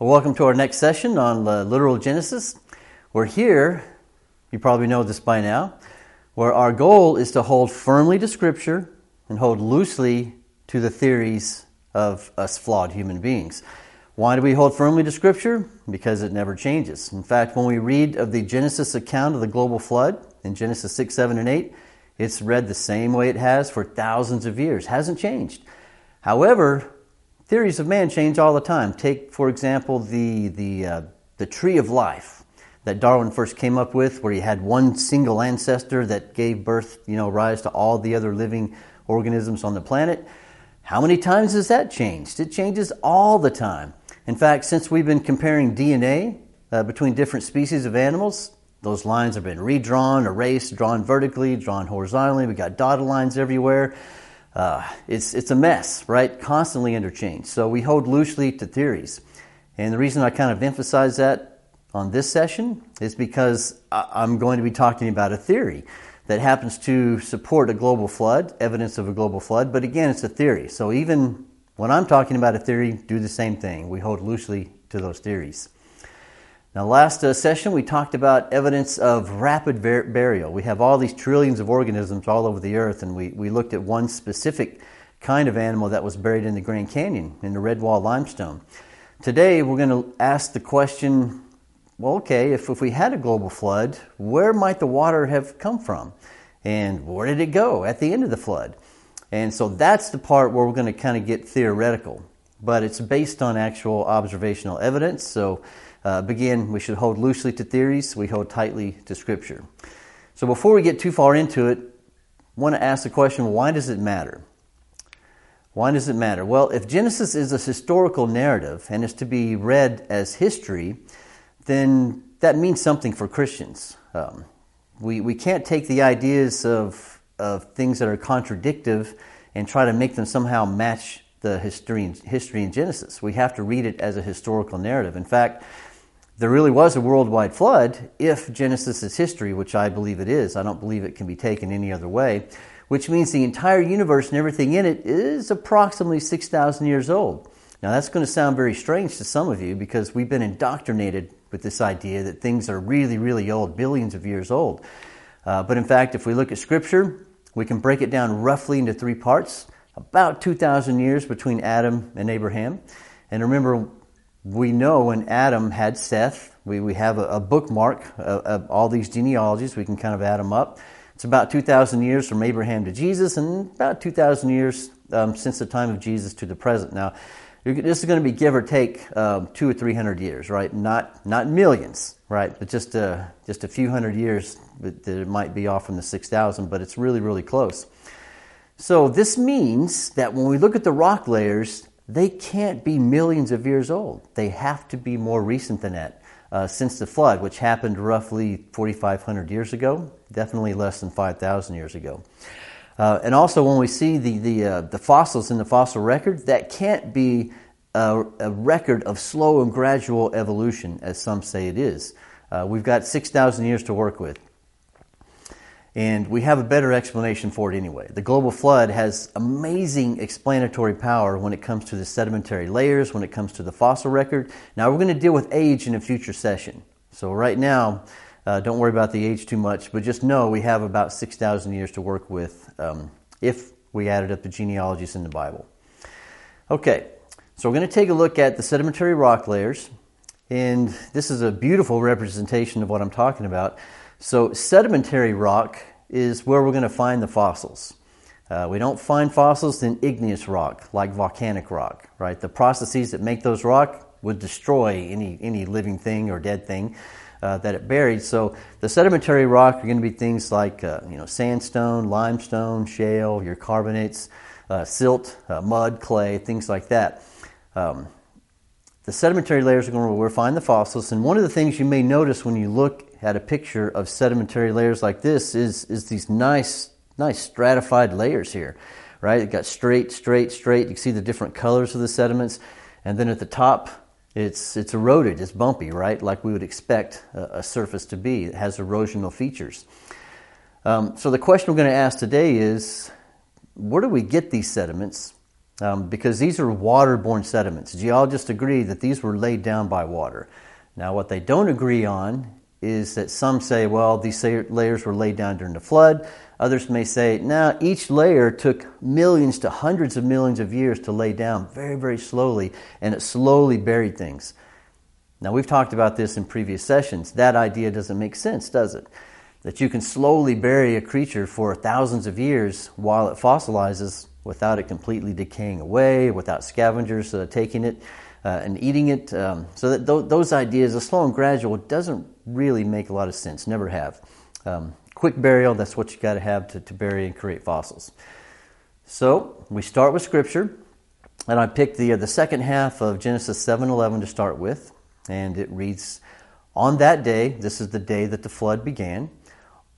Well, welcome to our next session on the literal Genesis. We're here, you probably know this by now, where our goal is to hold firmly to Scripture and hold loosely to the theories of us flawed human beings. Why do we hold firmly to Scripture? Because it never changes. In fact, when we read of the Genesis account of the global flood in Genesis 6, 7, and 8, it's read the same way it has for thousands of years, hasn't changed. However, theories of man change all the time. Take, for example, the, the, uh, the tree of life that Darwin first came up with, where he had one single ancestor that gave birth, you know, rise to all the other living organisms on the planet. How many times has that changed? It changes all the time. In fact, since we've been comparing DNA uh, between different species of animals, those lines have been redrawn, erased, drawn vertically, drawn horizontally. We got dotted lines everywhere uh, it's, it's a mess, right? Constantly interchanged. So we hold loosely to theories. And the reason I kind of emphasize that on this session is because I'm going to be talking about a theory that happens to support a global flood, evidence of a global flood, but again, it's a theory. So even when I'm talking about a theory, do the same thing. We hold loosely to those theories. Now, last uh, session we talked about evidence of rapid ver- burial. We have all these trillions of organisms all over the earth, and we, we looked at one specific kind of animal that was buried in the Grand Canyon in the Redwall limestone. Today we're going to ask the question well, okay, if, if we had a global flood, where might the water have come from? And where did it go at the end of the flood? And so that's the part where we're going to kind of get theoretical, but it's based on actual observational evidence. So uh, begin, we should hold loosely to theories, we hold tightly to Scripture. So before we get too far into it, I want to ask the question why does it matter? Why does it matter? Well, if Genesis is a historical narrative and is to be read as history, then that means something for Christians. Um, we, we can't take the ideas of, of things that are contradictive and try to make them somehow match the history history in Genesis. We have to read it as a historical narrative. In fact, there really was a worldwide flood if Genesis is history, which I believe it is. I don't believe it can be taken any other way, which means the entire universe and everything in it is approximately 6,000 years old. Now, that's going to sound very strange to some of you because we've been indoctrinated with this idea that things are really, really old, billions of years old. Uh, but in fact, if we look at Scripture, we can break it down roughly into three parts about 2,000 years between Adam and Abraham. And remember, we know when Adam had Seth, we, we have a, a bookmark of, of, all these genealogies. We can kind of add them up. It's about 2,000 years from Abraham to Jesus, and about 2,000 years um, since the time of Jesus to the present. Now, this is going to be give or take um, two or three hundred years, right? Not not millions, right? But just uh, just a few hundred years that it might be off from the 6,000, but it's really really close. So this means that when we look at the rock layers, they can't be millions of years old. They have to be more recent than that. Uh, since the flood, which happened roughly 4,500 years ago, definitely less than 5,000 years ago. Uh, and also, when we see the, the, uh, the fossils in the fossil record, that can't be a, a, record of slow and gradual evolution, as some say it is. Uh, we've got 6,000 years to work with. And we have a better explanation for it anyway. The global flood has amazing explanatory power when it comes to the sedimentary layers, when it comes to the fossil record. Now, we're going to deal with age in a future session. So, right now, uh, don't worry about the age too much, but just know we have about 6,000 years to work with um, if we added up the genealogies in the Bible. Okay, so we're going to take a look at the sedimentary rock layers. And this is a beautiful representation of what I'm talking about. So, sedimentary rock is where we're going to find the fossils. Uh, we don't find fossils in igneous rock, like volcanic rock, right? The processes that make those rock would destroy any, any living thing or dead thing uh, that it buried. So the sedimentary rock are going to be things like uh, you know sandstone, limestone, shale, your carbonates, uh, silt, uh, mud, clay, things like that. Um, the sedimentary layers are going to where we find the fossils, and one of the things you may notice when you look had a picture of sedimentary layers like this is, is these nice, nice stratified layers here, right? It got straight, straight, straight. You can see the different colors of the sediments. And then at the top, it's, it's eroded, it's bumpy, right? Like we would expect a, a surface to be. It has erosional features. Um, so the question we're going to ask today is where do we get these sediments um, because these are waterborne sediments. Geologists agree that these were laid down by water. Now, what they don't agree on is that some say, well, these layers were laid down during the flood. Others may say, now each layer took millions to hundreds of millions of years to lay down very, very slowly, and it slowly buried things. Now, we've talked about this in previous sessions. That idea doesn't make sense, does it? That you can slowly bury a creature for thousands of years while it fossilizes without it completely decaying away, without scavengers uh, taking it uh, and eating it. Um, so that th- those ideas, the slow and gradual, doesn't really make a lot of sense. Never have. Um, quick burial, that's what you got to have to bury and create fossils. So we start with Scripture, and I picked the uh, the second half of Genesis seven eleven to start with, and it reads, "On that day, this is the day that the flood began,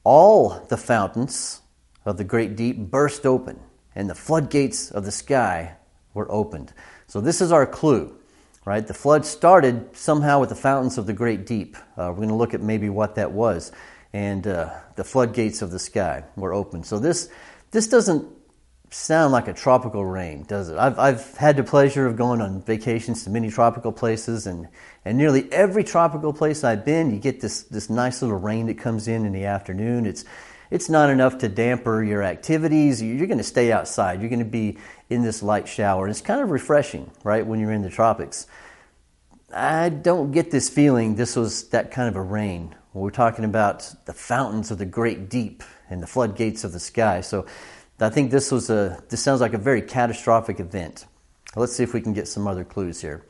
all the fountains of the great deep burst open, and the floodgates of the sky were opened." So this is our clue right? The flood started somehow with the fountains of the great deep. Uh, we're going to look at maybe what that was. And uh, the floodgates of the sky were open. So this, this doesn't sound like a tropical rain, does it? I've, I've had the pleasure of going on vacations to many tropical places, and, and nearly every tropical place I've been, you get this, this nice little rain that comes in in the afternoon. It's, it's not enough to damper your activities. You're going to stay outside. You're going to be in this light shower. And It's kind of refreshing, right, when you're in the tropics. I don't get this feeling this was that kind of a rain. We're talking about the fountains of the great deep and the floodgates of the sky. So I think this was a this sounds like a very catastrophic event. Let's see if we can get some other clues here.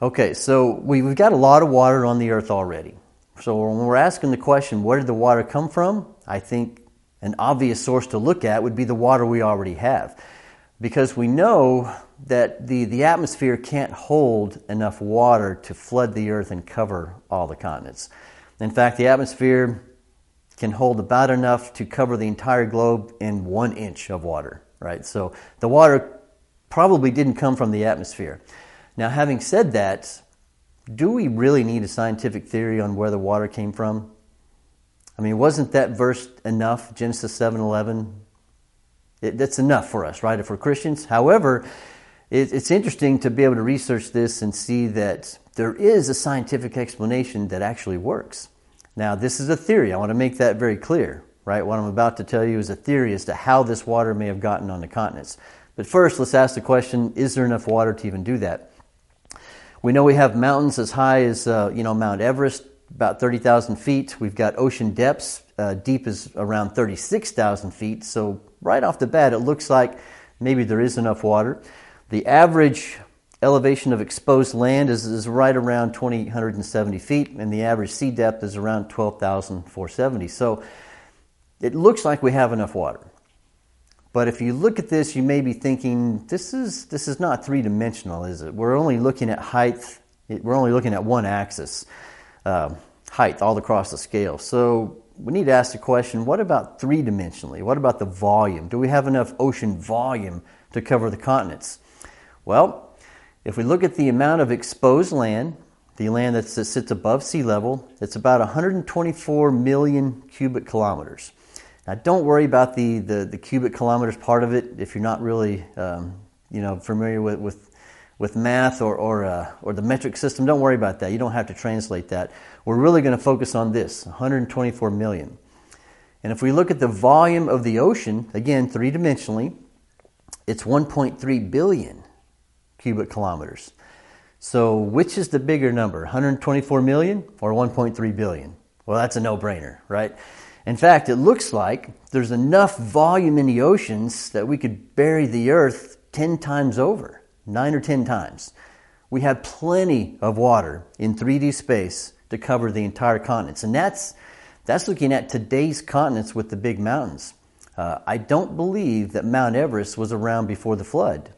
Okay, so we've got a lot of water on the earth already. So when we're asking the question, where did the water come from? I think an obvious source to look at would be the water we already have because we know that the, the atmosphere can't hold enough water to flood the earth and cover all the continents. In fact, the atmosphere can hold about enough to cover the entire globe in one inch of water, right? So the water probably didn't come from the atmosphere. Now, having said that, do we really need a scientific theory on where the water came from? I mean, wasn't that verse enough, Genesis 7 11? It, that's enough for us, right? If we're Christians. However, it, it's interesting to be able to research this and see that there is a scientific explanation that actually works. Now, this is a theory. I want to make that very clear, right? What I'm about to tell you is a theory as to how this water may have gotten on the continents. But first, let's ask the question is there enough water to even do that? We know we have mountains as high as, uh, you know, Mount Everest, about 30,000 feet. We've got ocean depths, uh, deep is around 36,000 feet. So right off the bat, it looks like maybe there is enough water. The average elevation of exposed land is, is right around 2,870 feet, and the average sea depth is around 12,470. So it looks like we have enough water. But if you look at this, you may be thinking, this is, this is not three dimensional, is it? We're only looking at height, we're only looking at one axis, uh, height all across the scale. So we need to ask the question what about three dimensionally? What about the volume? Do we have enough ocean volume to cover the continents? Well, if we look at the amount of exposed land, the land that sits above sea level, it's about 124 million cubic kilometers. Now, don't worry about the, the, the cubic kilometers part of it if you're not really um, you know, familiar with, with with math or, or, uh, or the metric system, don't worry about that. You don't have to translate that. We're really going to focus on this 124 million. And if we look at the volume of the ocean, again, three dimensionally, it's 1.3 billion cubic kilometers. So, which is the bigger number, 124 million or 1.3 billion? Well, that's a no brainer, right? In fact, it looks like there's enough volume in the oceans that we could bury the earth 10 times over nine or ten times. We have plenty of water in 3D space to cover the entire continents. And that's, that's looking at today's continents with the big mountains. Uh, I don't believe that Mount Everest was around before the flood.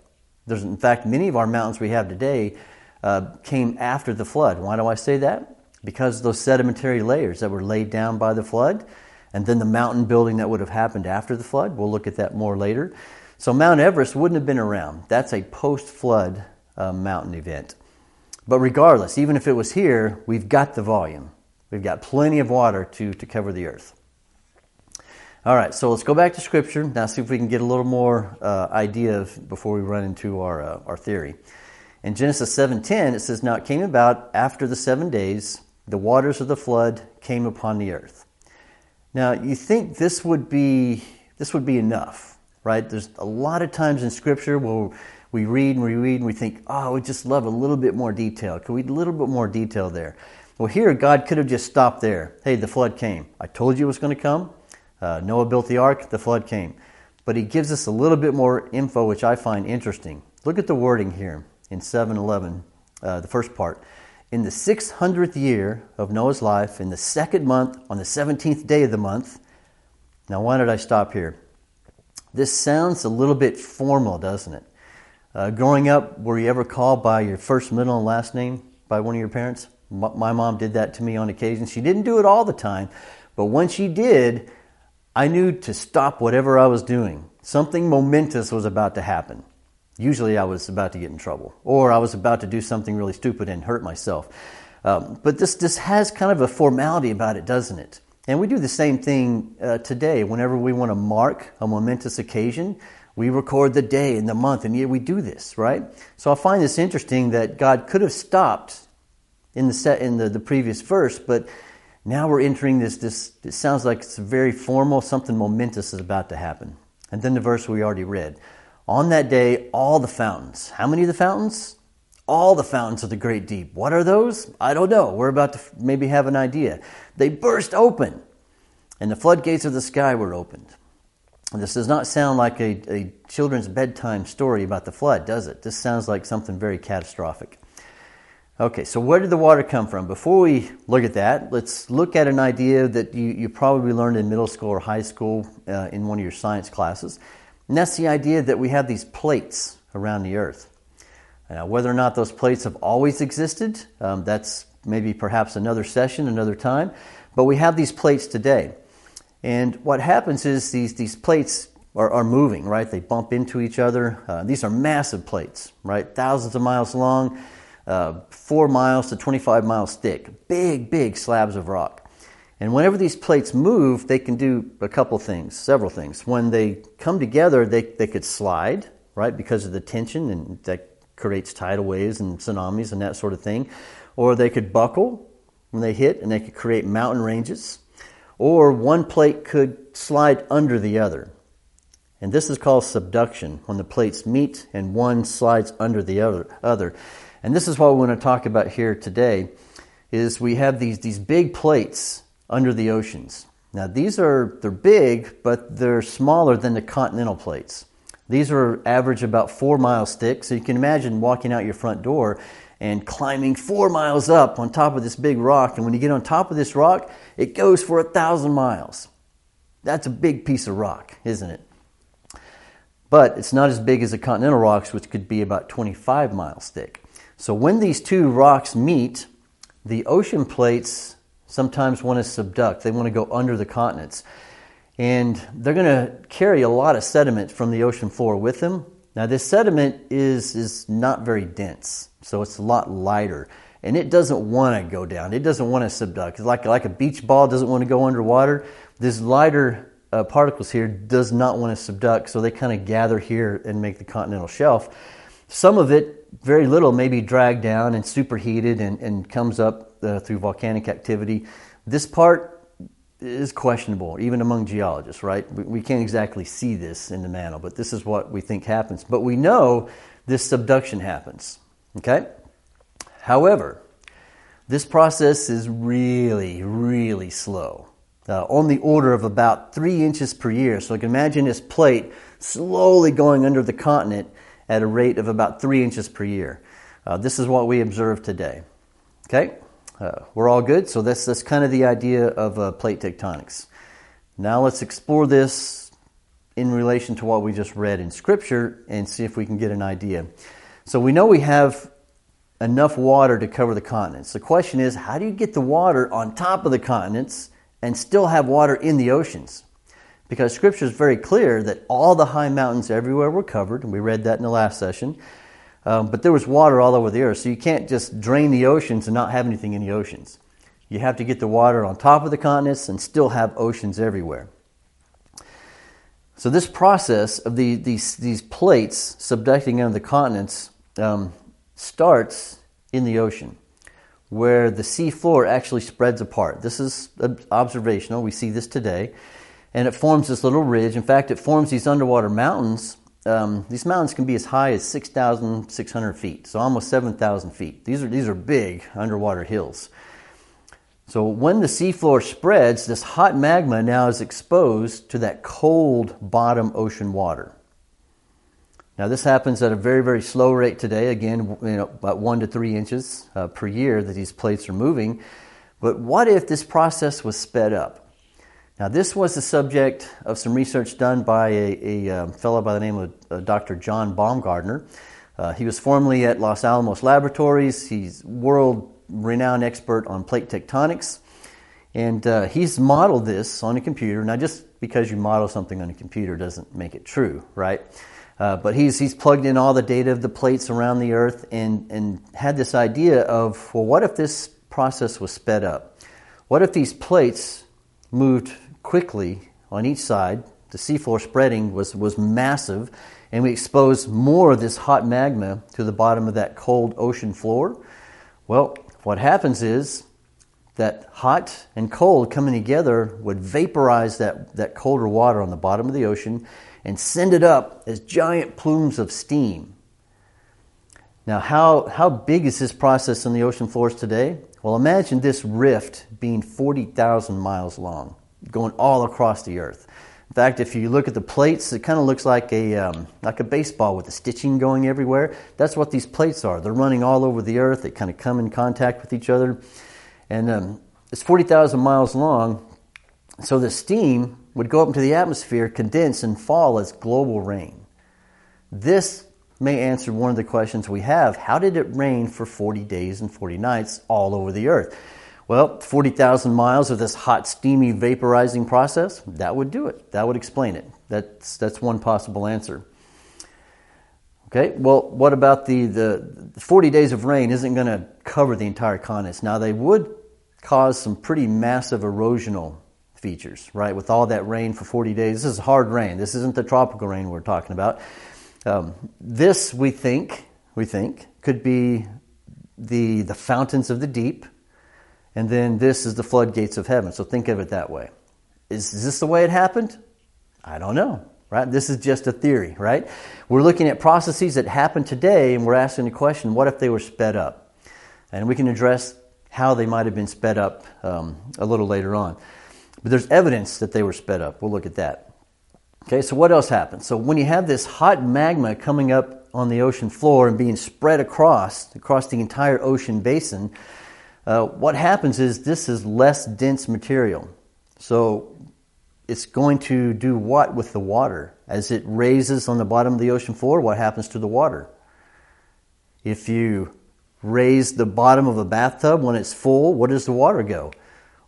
There's, in fact, many of our mountains we have today uh, came after the flood. Why do I say that? Because those sedimentary layers that were laid down by the flood, and then the mountain building that would have happened after the flood. We'll look at that more later. So Mount Everest wouldn't have been around. That's a post flood uh, mountain event. But regardless, even if it was here, we've got the volume. We've got plenty of water to, to cover the earth. All right, so let's go back to Scripture now. See if we can get a little more uh, idea of, before we run into our uh, our theory. In Genesis seven ten, it says, "Now it came about after the seven days, the waters of the flood came upon the earth." Now you think this would be this would be enough, right? There's a lot of times in Scripture where we read and we read and we think, "Oh, we just love a little bit more detail. Could we a little bit more detail there?" Well, here God could have just stopped there. Hey, the flood came. I told you it was going to come. Uh, Noah built the ark, the flood came. But he gives us a little bit more info, which I find interesting. Look at the wording here in 711, uh, the first part. In the 600th year of Noah's life, in the second month, on the 17th day of the month. Now, why did I stop here? This sounds a little bit formal, doesn't it? Uh, growing up, were you ever called by your first, middle, and last name by one of your parents? My mom did that to me on occasion. She didn't do it all the time, but when she did, I knew to stop whatever I was doing. Something momentous was about to happen. Usually I was about to get in trouble, or I was about to do something really stupid and hurt myself. Um, but this, this has kind of a formality about it, doesn't it? And we do the same thing uh, today. Whenever we want to mark a momentous occasion, we record the day and the month, and yet we do this, right? So I find this interesting that God could have stopped in the set in the, the previous verse, but now we're entering this, this, it sounds like it's very formal, something momentous is about to happen. And then the verse we already read. On that day, all the fountains. How many of the fountains? All the fountains of the great deep. What are those? I don't know. We're about to maybe have an idea. They burst open, and the floodgates of the sky were opened. This does not sound like a, a children's bedtime story about the flood, does it? This sounds like something very catastrophic. Okay, so where did the water come from? Before we look at that, let's look at an idea that you, you probably learned in middle school or high school uh, in one of your science classes. And that's the idea that we have these plates around the earth. Now, whether or not those plates have always existed, um, that's maybe perhaps another session, another time. But we have these plates today. And what happens is these, these plates are, are moving, right? They bump into each other. Uh, these are massive plates, right? Thousands of miles long uh, four miles to 25 miles thick, big, big slabs of rock. And whenever these plates move, they can do a couple things, several things. When they come together, they, they could slide, right, because of the tension, and that creates tidal waves and tsunamis and that sort of thing. Or they could buckle when they hit, and they could create mountain ranges. Or one plate could slide under the other. And this is called subduction, when the plates meet and one slides under the other. other. And this is what we want to talk about here today is we have these, these big plates under the oceans. Now these are they're big, but they're smaller than the continental plates. These are average about four miles thick, so you can imagine walking out your front door and climbing four miles up on top of this big rock. And when you get on top of this rock, it goes for a thousand miles. That's a big piece of rock, isn't it? But it's not as big as the continental rocks, which could be about 25 miles thick. So when these two rocks meet, the ocean plates sometimes want to subduct. They want to go under the continents. And they're going to carry a lot of sediment from the ocean floor with them. Now, this sediment is, is not very dense, so it's a lot lighter. And it doesn't want to go down. It doesn't want to subduct. Like, like a beach ball doesn't want to go underwater. This lighter uh, particles here does not want to subduct, so they kind of gather here and make the continental shelf. Some of it very little may be dragged down and superheated and, and comes up uh, through volcanic activity. This part is questionable, even among geologists, right? We, we can't exactly see this in the mantle, but this is what we think happens. But we know this subduction happens, okay? However, this process is really, really slow. Uh, on the order of about three inches per year. So imagine this plate slowly going under the continent at a rate of about three inches per year. Uh, this is what we observe today. Okay, uh, we're all good. So that's that's kind of the idea of uh, plate tectonics. Now let's explore this in relation to what we just read in Scripture and see if we can get an idea. So we know we have enough water to cover the continents. The question is, how do you get the water on top of the continents and still have water in the oceans? because Scripture is very clear that all the high mountains everywhere were covered, and we read that in the last session. Um, but there was water all over the earth, so you can't just drain the oceans and not have anything in the oceans. You have to get the water on top of the continents and still have oceans everywhere. So this process of the, these, these plates subducting under the continents um, starts in the ocean, where the sea floor actually spreads apart. This is observational. We see this today. And it forms this little ridge. In fact, it forms these underwater mountains. Um, these mountains can be as high as 6,600 feet, so almost 7,000 feet. These are, these are big underwater hills. So when the seafloor spreads, this hot magma now is exposed to that cold bottom ocean water. Now this happens at a very, very slow rate today. Again, you know, about one to three inches uh, per year that these plates are moving. But what if this process was sped up? Now this was the subject of some research done by a, a um, fellow by the name of uh, Dr. John Baumgardner. Uh, he was formerly at Los Alamos Laboratories. He's world renowned expert on plate tectonics. And uh, he's modeled this on a computer. Now, just because you model something on a computer doesn't make it true, right? Uh, but he's, he's plugged in all the data of the plates around the Earth and, and had this idea of well, what if this process was sped up? What if these plates moved quickly on each side? The seafloor spreading was, was massive, and we exposed more of this hot magma to the bottom of that cold ocean floor. Well, what happens is that hot and cold coming together would vaporize that, that colder water on the bottom of the ocean and send it up as giant plumes of steam. Now, how, how big is this process on the ocean floors today? Well, imagine this rift being 40,000 miles long, going all across the earth. In fact, if you look at the plates, it kind of looks like a, um, like a baseball with the stitching going everywhere. That's what these plates are. They're running all over the earth. They kind of come in contact with each other. And um, it's 40,000 miles long. So the steam would go up into the atmosphere, condense, and fall as global rain. This may answer one of the questions we have. How did it rain for 40 days and 40 nights all over the earth? Well, 40,000 miles of this hot, steamy, vaporizing process, that would do it. That would explain it. That's, that's one possible answer. Okay, well, what about the, the 40 days of rain isn't going to cover the entire continent. Now, they would cause some pretty massive erosional features, right? With all that rain for 40 days. This is hard rain. This isn't the tropical rain we're talking about. Um, this, we think, we think, could be the, the fountains of the deep and then this is the floodgates of heaven. So think of it that way. Is, is this the way it happened? I don't know, right? This is just a theory, right? We're looking at processes that happen today, and we're asking the question what if they were sped up? And we can address how they might have been sped up um, a little later on. But there's evidence that they were sped up. We'll look at that. Okay, so what else happens? So when you have this hot magma coming up on the ocean floor and being spread across across the entire ocean basin, uh, what happens is this is less dense material. So it's going to do what with the water? As it raises on the bottom of the ocean floor, what happens to the water? If you raise the bottom of a bathtub when it's full, where does the water go?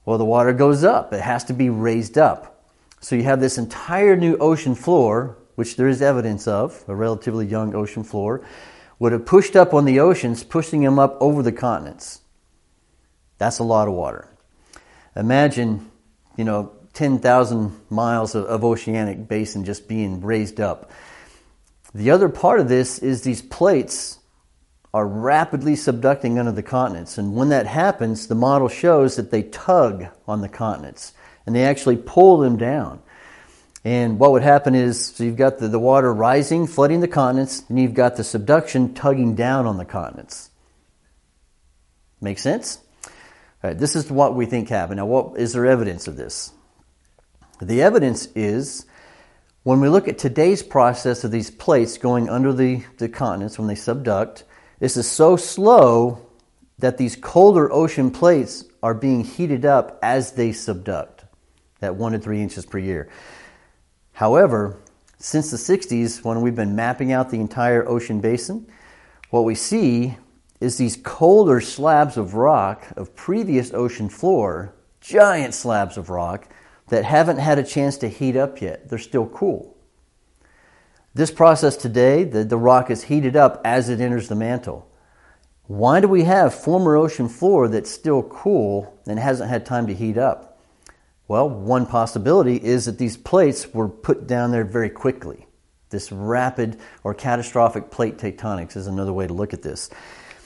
Well, the water goes up. It has to be raised up. So you have this entire new ocean floor, which there is evidence of, a relatively young ocean floor, would have pushed up on the oceans, pushing them up over the continents. That's a lot of water. Imagine, you know, 10,000 miles of, of oceanic basin just being raised up. The other part of this is these plates are rapidly subducting under the continents. And when that happens, the model shows that they tug on the continents and they actually pull them down. And what would happen is so you've got the, the water rising, flooding the continents, and you've got the subduction tugging down on the continents. Make sense? This is what we think happened. Now, what is there evidence of this? The evidence is when we look at today's process of these plates going under the, the continents when they subduct, this is so slow that these colder ocean plates are being heated up as they subduct at one to three inches per year. However, since the 60s, when we've been mapping out the entire ocean basin, what we see is these colder slabs of rock of previous ocean floor, giant slabs of rock that haven't had a chance to heat up yet. They're still cool. This process today, the, the rock is heated up as it enters the mantle. Why do we have former ocean floor that's still cool and hasn't had time to heat up? Well, one possibility is that these plates were put down there very quickly. This rapid or catastrophic plate tectonics is another way to look at this.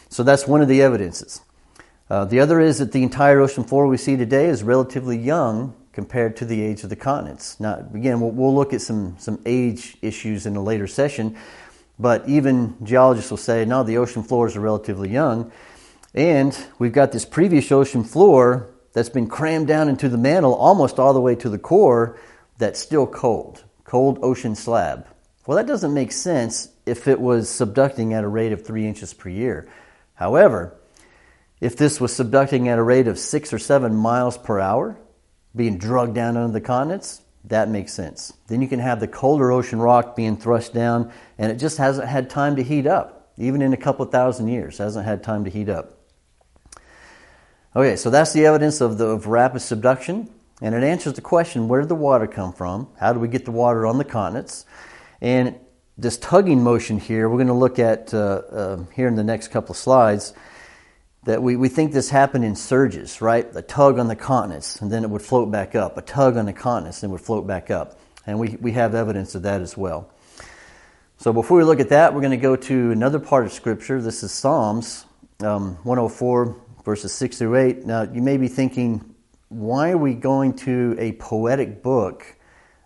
So that's one of the evidences. Uh, the other is that the entire ocean floor we see today is relatively young compared to the age of the continents. Now, again, we'll, we'll look at some, some age issues in a later session, but even geologists will say, no, the ocean floors are relatively young. And we've got this previous ocean floor that's been crammed down into the mantle almost all the way to the core that's still cold, cold ocean slab. Well, that doesn't make sense if it was subducting at a rate of three inches per year. However, if this was subducting at a rate of six or seven miles per hour, being drugged down under the continents, that makes sense. Then you can have the colder ocean rock being thrust down, and it just hasn't had time to heat up. Even in a couple thousand years, hasn't had time to heat up. Okay, so that's the evidence of the of rapid subduction, and it answers the question: Where did the water come from? How do we get the water on the continents? And this tugging motion here, we're going to look at uh, uh, here in the next couple of slides that we, we think this happened in surges, right? A tug on the continents, and then it would float back up. A tug on the continents, and it would float back up. And we, we have evidence of that as well. So before we look at that, we're going to go to another part of Scripture. This is Psalms um, 104, verses 6 through 8. Now, you may be thinking, why are we going to a poetic book?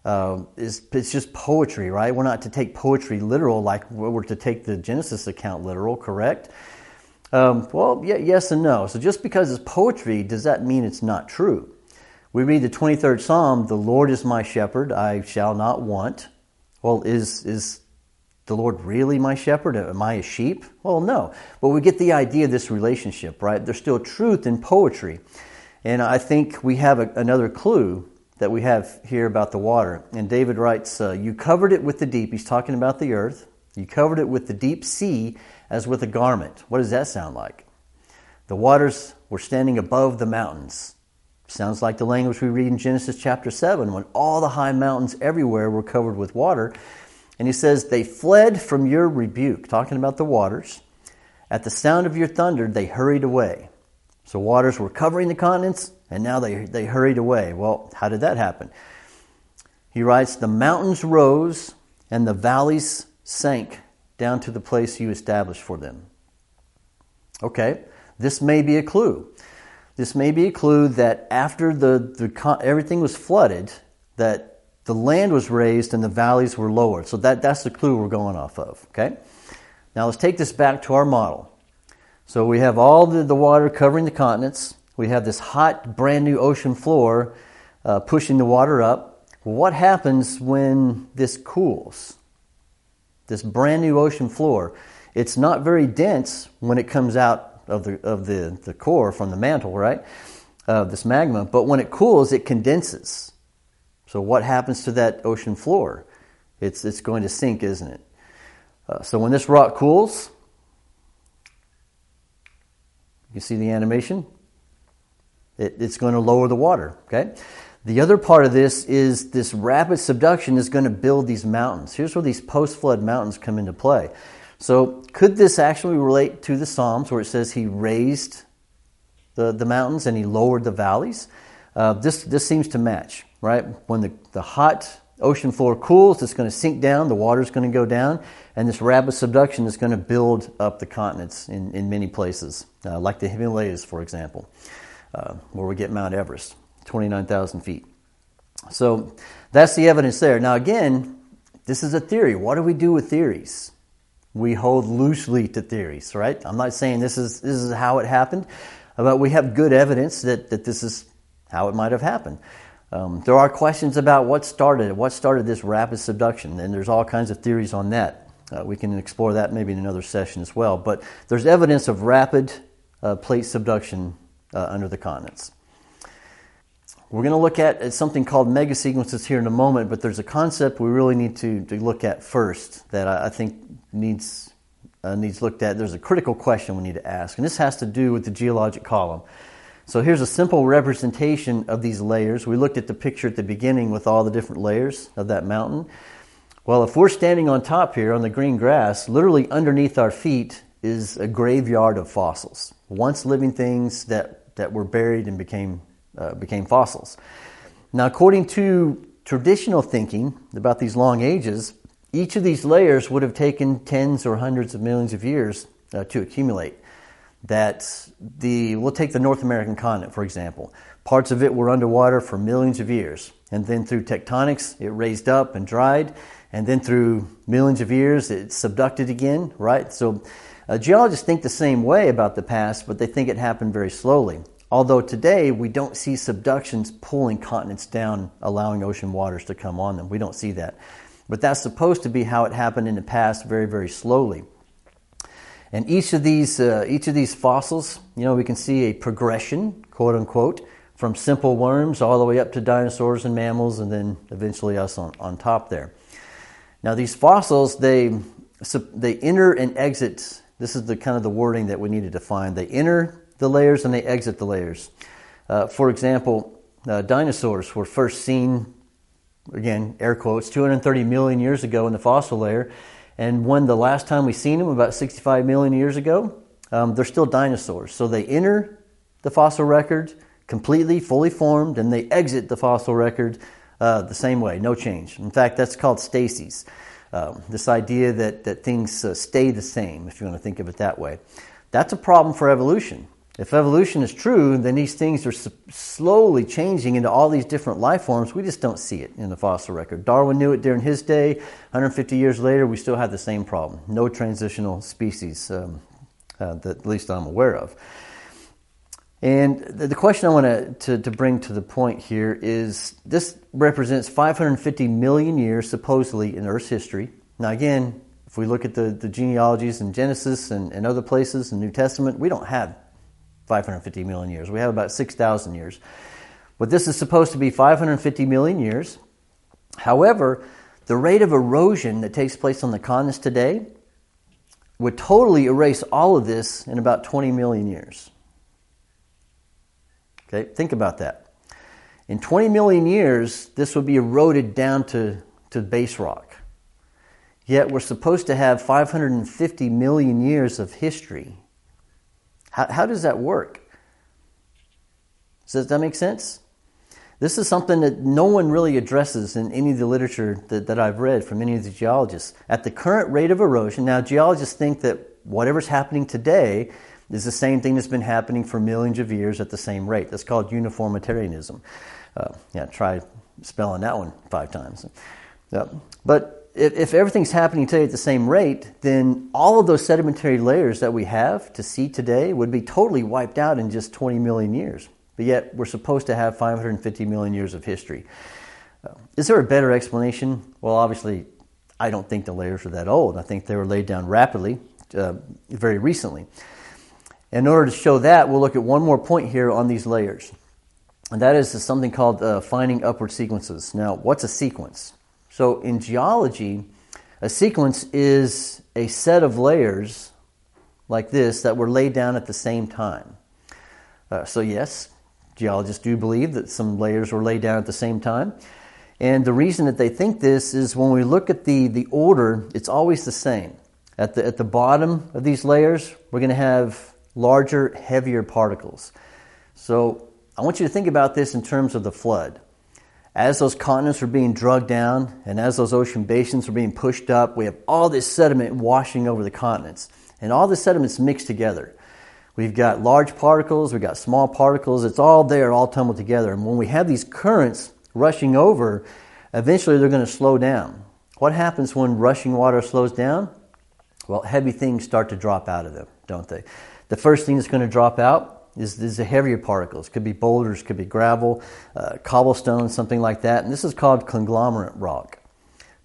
Uh, it's, it's just poetry, right? We're not to take poetry literal like we're to take the Genesis account literal, correct? Um, well, yeah, yes and no. So just because it's poetry, does that mean it's not true? We read the 23rd Psalm, the Lord is my shepherd, I shall not want. Well, is, is the Lord really my shepherd? Am I a sheep? Well, no. But we get the idea of this relationship, right? There's still truth in poetry. And I think we have a, another clue that we have here about the water. And David writes, uh, You covered it with the deep. He's talking about the earth. You covered it with the deep sea as with a garment. What does that sound like? The waters were standing above the mountains. Sounds like the language we read in Genesis chapter 7 when all the high mountains everywhere were covered with water. And he says, They fled from your rebuke, talking about the waters. At the sound of your thunder, they hurried away. So waters were covering the continents, and now they, they hurried away. Well, how did that happen? He writes, The mountains rose, and the valleys sank down to the place you established for them. Okay, this may be a clue. This may be a clue that after the, the everything was flooded, that the land was raised and the valleys were lowered. So that, that's the clue we're going off of. Okay? Now let's take this back to our model. So we have all the, the water covering the continents. We have this hot, brand new ocean floor uh, pushing the water up. What happens when this cools? this brand new ocean floor. It's not very dense when it comes out of the, of the, the core from the mantle, right? Uh, this magma, but when it cools, it condenses. So, what happens to that ocean floor? It's, it's going to sink, isn't it? Uh, so, when this rock cools, you see the animation? It, it's going to lower the water, okay? The other part of this is this rapid subduction is going to build these mountains. Here's where these post flood mountains come into play. So, could this actually relate to the Psalms where it says he raised the, the mountains and he lowered the valleys? Uh, this, this seems to match, right? When the, the hot ocean floor cools, it's going to sink down, the water's going to go down, and this rapid subduction is going to build up the continents in, in many places, uh, like the Himalayas, for example, uh, where we get Mount Everest. 29,000 feet. So that's the evidence there. Now, again, this is a theory. What do we do with theories? We hold loosely to theories, right? I'm not saying this is, this is how it happened, but we have good evidence that, that this is how it might have happened. Um, there are questions about what started it, what started this rapid subduction, and there's all kinds of theories on that. Uh, we can explore that maybe in another session as well. But there's evidence of rapid uh, plate subduction uh, under the continents. We're going to look at something called mega sequences here in a moment, but there's a concept we really need to, to look at first that I, I think needs, uh, needs looked at. There's a critical question we need to ask, and this has to do with the geologic column. So here's a simple representation of these layers. We looked at the picture at the beginning with all the different layers of that mountain. Well, if we're standing on top here on the green grass, literally underneath our feet is a graveyard of fossils. Once living things that, that were buried and became uh, became fossils. Now, according to traditional thinking about these long ages, each of these layers would have taken tens or hundreds of millions of years uh, to accumulate. That the we'll take the North American continent for example. Parts of it were underwater for millions of years, and then through tectonics, it raised up and dried, and then through millions of years, it subducted again. Right. So, uh, geologists think the same way about the past, but they think it happened very slowly. Although today we don't see subductions pulling continents down, allowing ocean waters to come on them. We don't see that. But that's supposed to be how it happened in the past, very, very slowly. And each of these, uh, each of these fossils, you know, we can see a progression, quote unquote, from simple worms all the way up to dinosaurs and mammals, and then eventually us on, on top there. Now, these fossils, they, they enter and exit. This is the kind of the wording that we need to define. They enter the layers and they exit the layers. Uh, for example, uh, dinosaurs were first seen again, air quotes, 230 million years ago in the fossil layer. And when the last time we seen them, about 65 million years ago, um, they're still dinosaurs. So they enter the fossil record completely, fully formed, and they exit the fossil record uh, the same way, no change. In fact, that's called stasis. Um, this idea that, that things uh, stay the same, if you want to think of it that way. That's a problem for evolution if evolution is true, then these things are slowly changing into all these different life forms. We just don't see it in the fossil record. Darwin knew it during his day. 150 years later, we still have the same problem. No transitional species um, uh, that at least I'm aware of. And the, question I want to, to bring to the point here is this represents 550 million years, supposedly, in Earth's history. Now, again, if we look at the, the genealogies in Genesis and, and other places in the New Testament, we don't have 550 million years. We have about 6,000 years. But this is supposed to be 550 million years. However, the rate of erosion that takes place on the continents today would totally erase all of this in about 20 million years. Okay, think about that. In 20 million years, this would be eroded down to, to base rock. Yet we're supposed to have 550 million years of history how, how does that work? Does that make sense? This is something that no one really addresses in any of the literature that, that I've read from any of the geologists. At the current rate of erosion, now geologists think that whatever's happening today is the same thing that's been happening for millions of years at the same rate. That's called uniformitarianism. Uh, yeah, try spelling that one five times. Yeah. But if, if everything's happening today at the same rate, then all of those sedimentary layers that we have to see today would be totally wiped out in just 20 million years. But yet, we're supposed to have 550 million years of history. Uh, is there a better explanation? Well, obviously, I don't think the layers are that old. I think they were laid down rapidly, uh, very recently. In order to show that, we'll look at one more point here on these layers. And that is something called uh, fining upward sequences. Now, what's a sequence? So in geology, a sequence is a set of layers like this that were laid down at the same time. Uh, so, yes, geologists do believe that some layers were laid down at the same time. And the reason that they think this is when we look at the, the order, it's always the same. At the, at the bottom of these layers, we're going to have larger, heavier particles. So I want you to think about this in terms of the flood as those continents were being drugged down and as those ocean basins were being pushed up, we have all this sediment washing over the continents. And all the sediments mixed together. We've got large particles, we've got small particles, it's all there, all tumbled together. And when we have these currents rushing over, eventually they're going to slow down. What happens when rushing water slows down? Well, heavy things start to drop out of them, don't they? The first thing that's going to drop out is, is the heavier particles. Could be boulders, could be gravel, uh, cobblestone, something like that. And this is called conglomerate rock.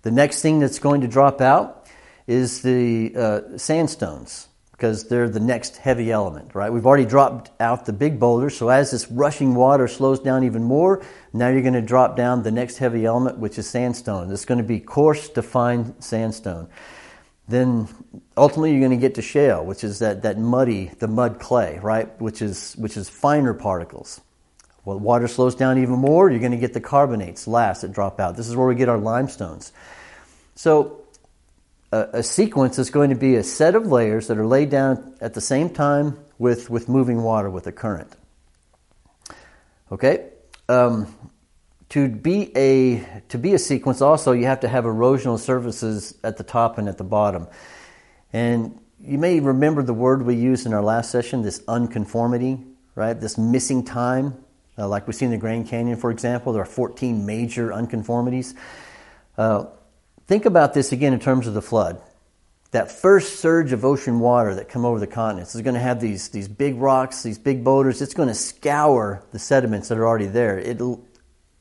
The next thing that's going to drop out is the uh, sandstones because they're the next heavy element, right? We've already dropped out the big boulders, so as this rushing water slows down even more, now you're going to drop down the next heavy element, which is sandstone. It's going to be coarse, defined sandstone then ultimately you're going to get to shale, which is that, that muddy, the mud clay, right? Which is, which is finer particles. Well, water slows down even more, you're going to get the carbonates last that drop out. This is where we get our limestones. So, a, a sequence is going to be a set of layers that are laid down at the same time with, with moving water, with a current. Okay? Um, to be a to be a sequence also you have to have erosional surfaces at the top and at the bottom. And you may remember the word we used in our last session this unconformity right? This missing time. Uh, like we see in the grand canyon for example there are 14 major unconformities. Uh, think about this again in terms of the flood. That first surge of ocean water that come over the continents is going to have these, these big rocks, these big boulders. It's going to scour the sediments that are already there. It'll,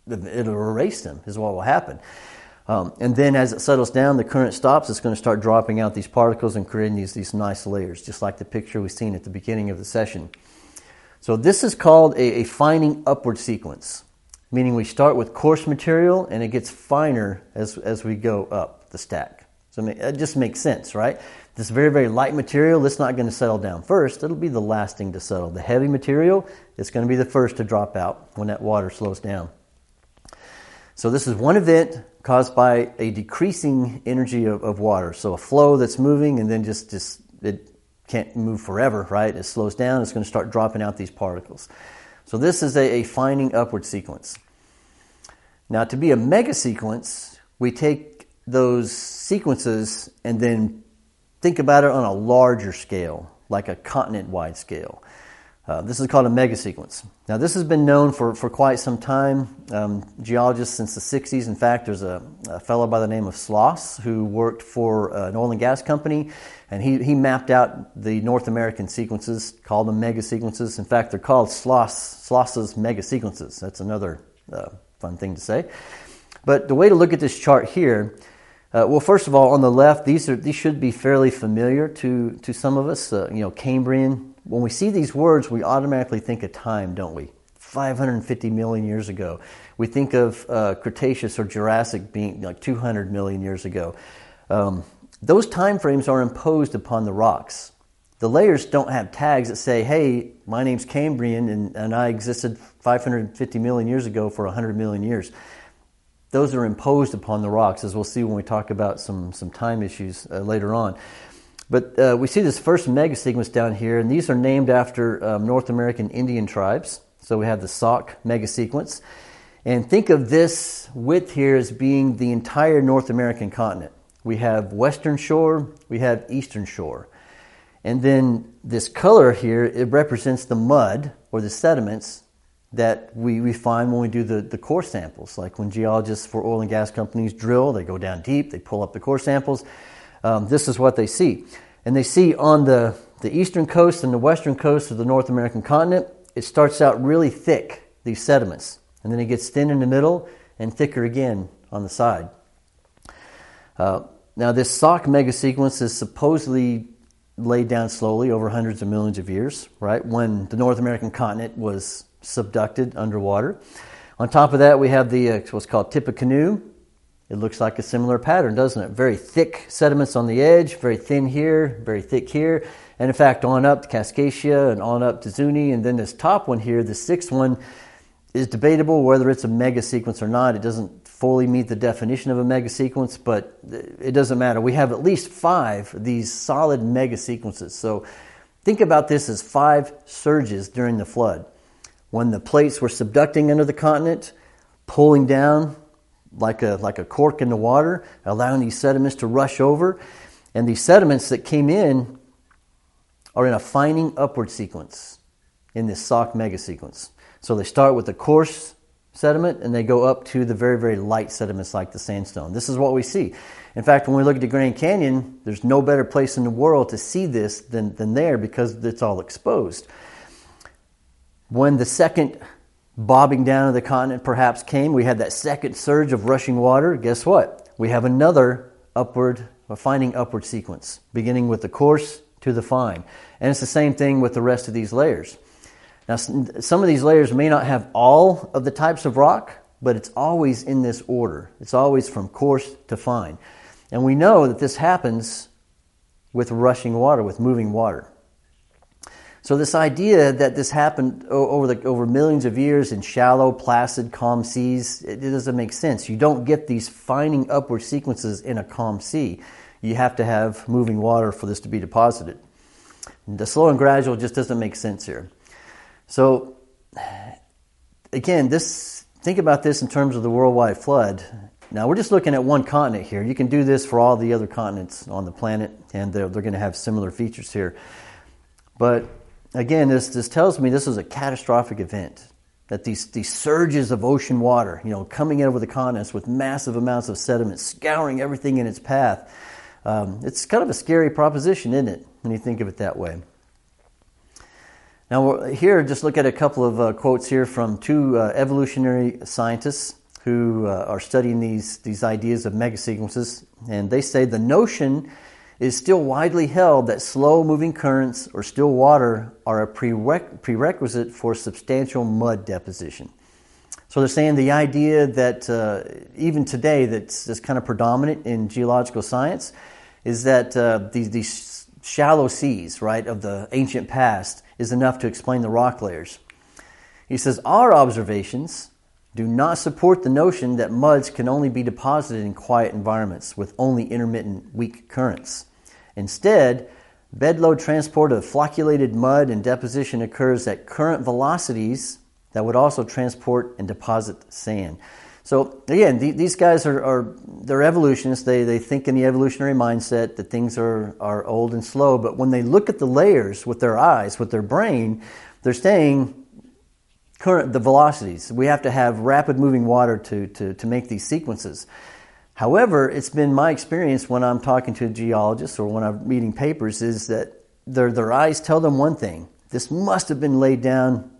it'll erase them, is what will happen. Um, and then as it settles down, the current stops, it's going to start dropping out these particles and creating these, these nice layers, just like the picture we've seen at the beginning of the session. So this is called a, a fining upward sequence, meaning we start with coarse material and it gets finer as, as we go up the stack. So it just makes sense, right? This very, very light material, it's not going to settle down first. It'll be the last thing to settle. The heavy material, it's going to be the first to drop out when that water slows down. So this is one event caused by a decreasing energy of, of water. So a flow that's moving and then just, just it can't move forever, right? It slows down, it's going to start dropping out these particles. So this is a, a fining upward sequence. Now to be a mega sequence, we take those sequences and then think about it on a larger scale, like a continent wide scale. Uh, this is called a megasequence. Now, this has been known for, for quite some time. Um, geologists since the 60s. In fact, there's a, a fellow by the name of Sloss who worked for uh, an oil and gas company, and he, he mapped out the North American sequences, called them megasequences. In fact, they're called Sloss, Sloss's megasequences. That's another uh, fun thing to say. But the way to look at this chart here uh, well, first of all, on the left, these are these should be fairly familiar to to some of us. Uh, you know, Cambrian. When we see these words, we automatically think of time, don't we? 550 million years ago. We think of uh, Cretaceous or Jurassic being like 200 million years ago. Um, those time frames are imposed upon the rocks. The layers don't have tags that say, "Hey, my name's Cambrian, and, and I existed 550 million years ago for 100 million years." those are imposed upon the rocks, as we'll see when we talk about some, some time issues uh, later on. But uh, we see this first mega sequence down here, and these are named after um, North American Indian tribes. So we have the Sauk mega sequence. And think of this width here as being the entire North American continent. We have western shore, we have eastern shore. And then this color here, it represents the mud or the sediments that we, we find when we do the, the core samples. Like when geologists for oil and gas companies drill, they go down deep, they pull up the core samples. Um, this is what they see. And they see on the, the eastern coast and the western coast of the North American continent, it starts out really thick, these sediments. And then it gets thin in the middle and thicker again on the side. Uh, now, this Sauk megasequence is supposedly laid down slowly over hundreds of millions of years, right? When the North American continent was subducted underwater. On top of that, we have the uh, what's called Tippecanoe. It looks like a similar pattern, doesn't it? Very thick sediments on the edge, very thin here, very thick here, and in fact, on up to Kaskaskia and on up to Zuni, and then this top one here, the sixth one, is debatable whether it's a mega sequence or not. It doesn't fully meet the definition of a mega sequence, but it doesn't matter. We have at least five these solid mega sequences. So think about this as five surges during the flood when the plates were subducting under the continent, pulling down like a, like a cork in the water, allowing these sediments to rush over. And these sediments that came in are in a fining upward sequence in this Sauk mega sequence. So they start with the coarse sediment and they go up to the very, very light sediments like the sandstone. This is what we see. In fact, when we look at the Grand Canyon, there's no better place in the world to see this than, than there because it's all exposed. When the second bobbing down of the continent perhaps came, we had that second surge of rushing water. Guess what? We have another upward, fining upward sequence, beginning with the coarse to the fine. And it's the same thing with the rest of these layers. Now, some of these layers may not have all of the types of rock, but it's always in this order. It's always from coarse to fine. And we know that this happens with rushing water, with moving water. So this idea that this happened over the, over millions of years in shallow, placid, calm seas, it, it doesn't make sense. You don't get these fining upward sequences in a calm sea. You have to have moving water for this to be deposited. The slow and gradual just doesn't make sense here. So again, this think about this in terms of the worldwide flood. Now, we're just looking at one continent here. You can do this for all the other continents on the planet, and they're, they're going to have similar features here. But again, this, this tells me this is a catastrophic event. That these, these surges of ocean water, you know, coming in over the continents with massive amounts of sediment, scouring everything in its path. Um, it's kind of a scary proposition, isn't it, when you think of it that way? Now, here, just look at a couple of uh, quotes here from two uh, evolutionary scientists who uh, are studying these, these ideas of megasequences. And they say the notion is still widely held that slow moving currents or still water are a prerequisite for substantial mud deposition. So they're saying the idea that uh, even today that's, that's kind of predominant in geological science is that uh, these, these shallow seas, right, of the ancient past is enough to explain the rock layers. He says our observations do not support the notion that muds can only be deposited in quiet environments with only intermittent weak currents. Instead, bedload transport of flocculated mud and deposition occurs at current velocities that would also transport and deposit sand. So again, these guys are, are, they're evolutionists. They, they think in the evolutionary mindset that things are, are old and slow. But when they look at the layers with their eyes, with their brain, they're saying current the velocities. We have to have rapid moving water to, to, to make these sequences. However, it's been my experience when I'm talking to geologists or when I'm reading papers is that their, their eyes tell them one thing. This must have been laid down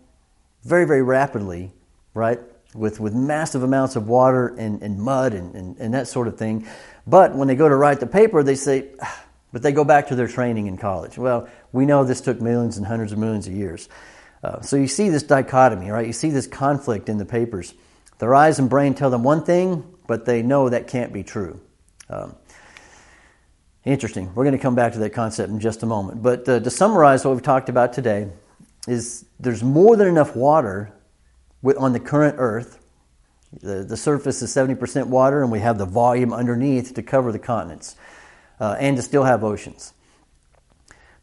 very, very rapidly, right? With, with massive amounts of water and, and mud and, and, and that sort of thing. But when they go to write the paper, they say, ah, but they go back to their training in college. Well, we know this took millions and hundreds of millions of years. Uh, so you see this dichotomy, right? You see this conflict in the papers. Their eyes and brain tell them one thing, but they know that can't be true. Um, interesting. We're going to come back to that concept in just a moment. But uh, to summarize what we've talked about today, is there's more than enough water on the current Earth. The, the surface is 70% water, and we have the volume underneath to cover the continents uh, and to still have oceans.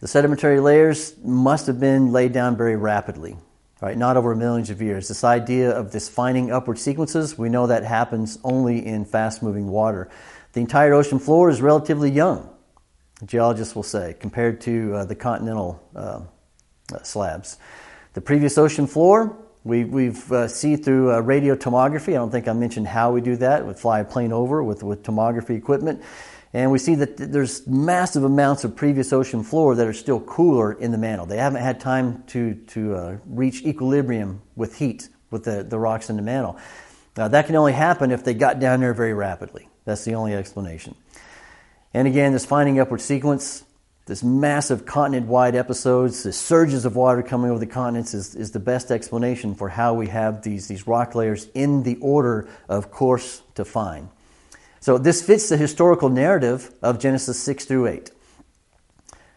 The sedimentary layers must have been laid down very rapidly, right? Not over millions of years. This idea of this fining upward sequences, we know that happens only in fast moving water. The entire ocean floor is relatively young, geologists will say, compared to uh, the continental uh, slabs. The previous ocean floor, we, we've uh, see through uh, radio tomography. I don't think I mentioned how we do that. We fly a plane over with, with tomography equipment. And we see that there's massive amounts of previous ocean floor that are still cooler in the mantle. They haven't had time to, to uh, reach equilibrium with heat with the, the rocks in the mantle. Now, that can only happen if they got down there very rapidly. That's the only explanation. And again, this fining upward sequence, this massive continent wide episodes, the surges of water coming over the continents is, is the best explanation for how we have these, these rock layers in the order of coarse to fine. So this fits the historical narrative of Genesis 6 through 8.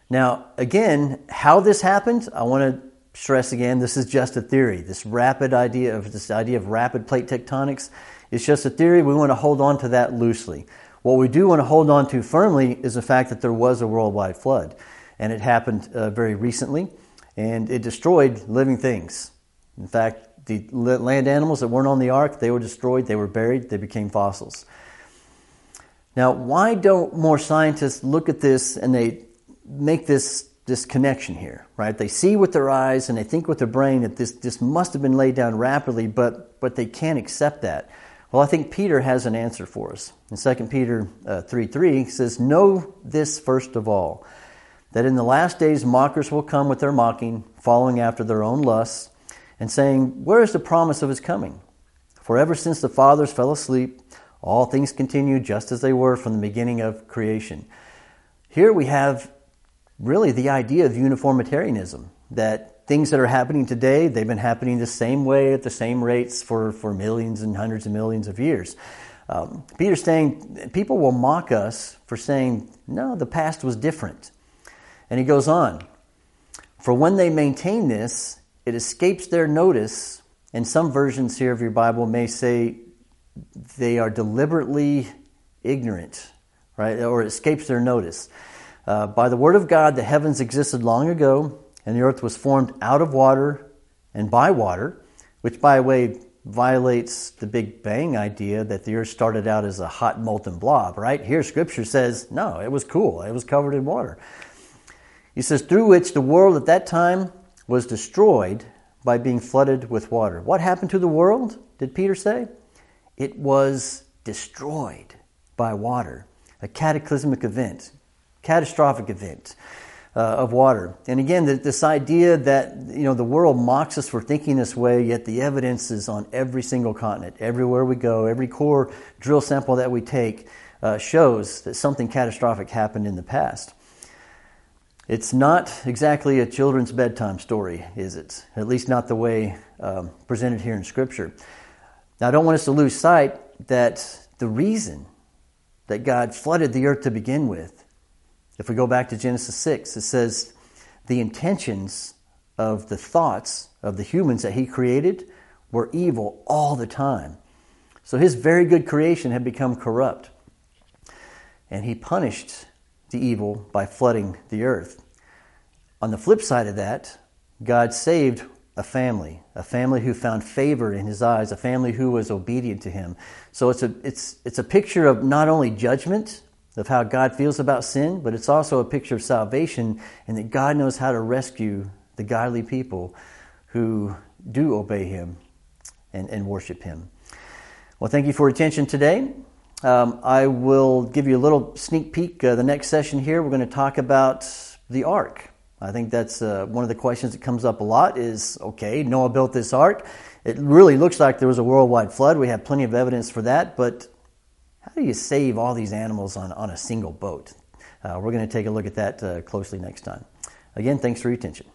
Now, again, how this happened, I want to stress again, this is just a theory. This rapid idea of this idea of rapid plate tectonics is just a theory. We want to hold on to that loosely. What we do want to hold on to firmly is the fact that there was a worldwide flood, and it happened uh, very recently, and it destroyed living things. In fact, the land animals that weren't on the ark, they were destroyed, they were buried, they became fossils. Now, why don't more scientists look at this and they make this, this connection here, right? They see with their eyes and they think with their brain that this, this must have been laid down rapidly, but, but they can't accept that. Well, I think Peter has an answer for us. In 2 Peter uh, 3 3, he says, Know this first of all, that in the last days mockers will come with their mocking, following after their own lusts, and saying, Where is the promise of his coming? For ever since the fathers fell asleep, all things continue just as they were from the beginning of creation. Here we have really the idea of uniformitarianism that things that are happening today, they've been happening the same way at the same rates for, for millions and hundreds of millions of years. Um, Peter's saying people will mock us for saying, no, the past was different. And he goes on, for when they maintain this, it escapes their notice, and some versions here of your Bible may say they are deliberately ignorant, right? Or escapes their notice. Uh, by the word of God, the heavens existed long ago, and the earth was formed out of water and by water, which, by the way, violates the Big Bang idea that the earth started out as a hot molten blob, right? Here, scripture says, no, it was cool, it was covered in water. He says, through which the world at that time was destroyed by being flooded with water. What happened to the world, did Peter say? It was destroyed by water, a cataclysmic event, catastrophic event uh, of water. And again, this idea that you know the world mocks us for thinking this way, yet the evidence is on every single continent, everywhere we go, every core drill sample that we take uh, shows that something catastrophic happened in the past. It's not exactly a children's bedtime story, is it? At least not the way um, presented here in Scripture. Now, I don't want us to lose sight that the reason that God flooded the earth to begin with if we go back to Genesis 6, it says the intentions of the thoughts of the humans that he created were evil all the time. So his very good creation had become corrupt. And he punished the evil by flooding the earth. On the flip side of that, God saved a family, a family who found favor in his eyes, a family who was obedient to him. So it's a, it's, it's a picture of not only judgment, of how God feels about sin, but it's also a picture of salvation and that God knows how to rescue the godly people who do obey Him and, and worship Him. Well, thank you for your attention today. Um, I will give you a little sneak peek. Uh, the next session here, we're going to talk about the ark. I think that's uh, one of the questions that comes up a lot is okay, Noah built this ark. It really looks like there was a worldwide flood. We have plenty of evidence for that, but how do you save all these animals on, on a single boat? Uh, we're going to take a look at that uh, closely next time. Again, thanks for your attention.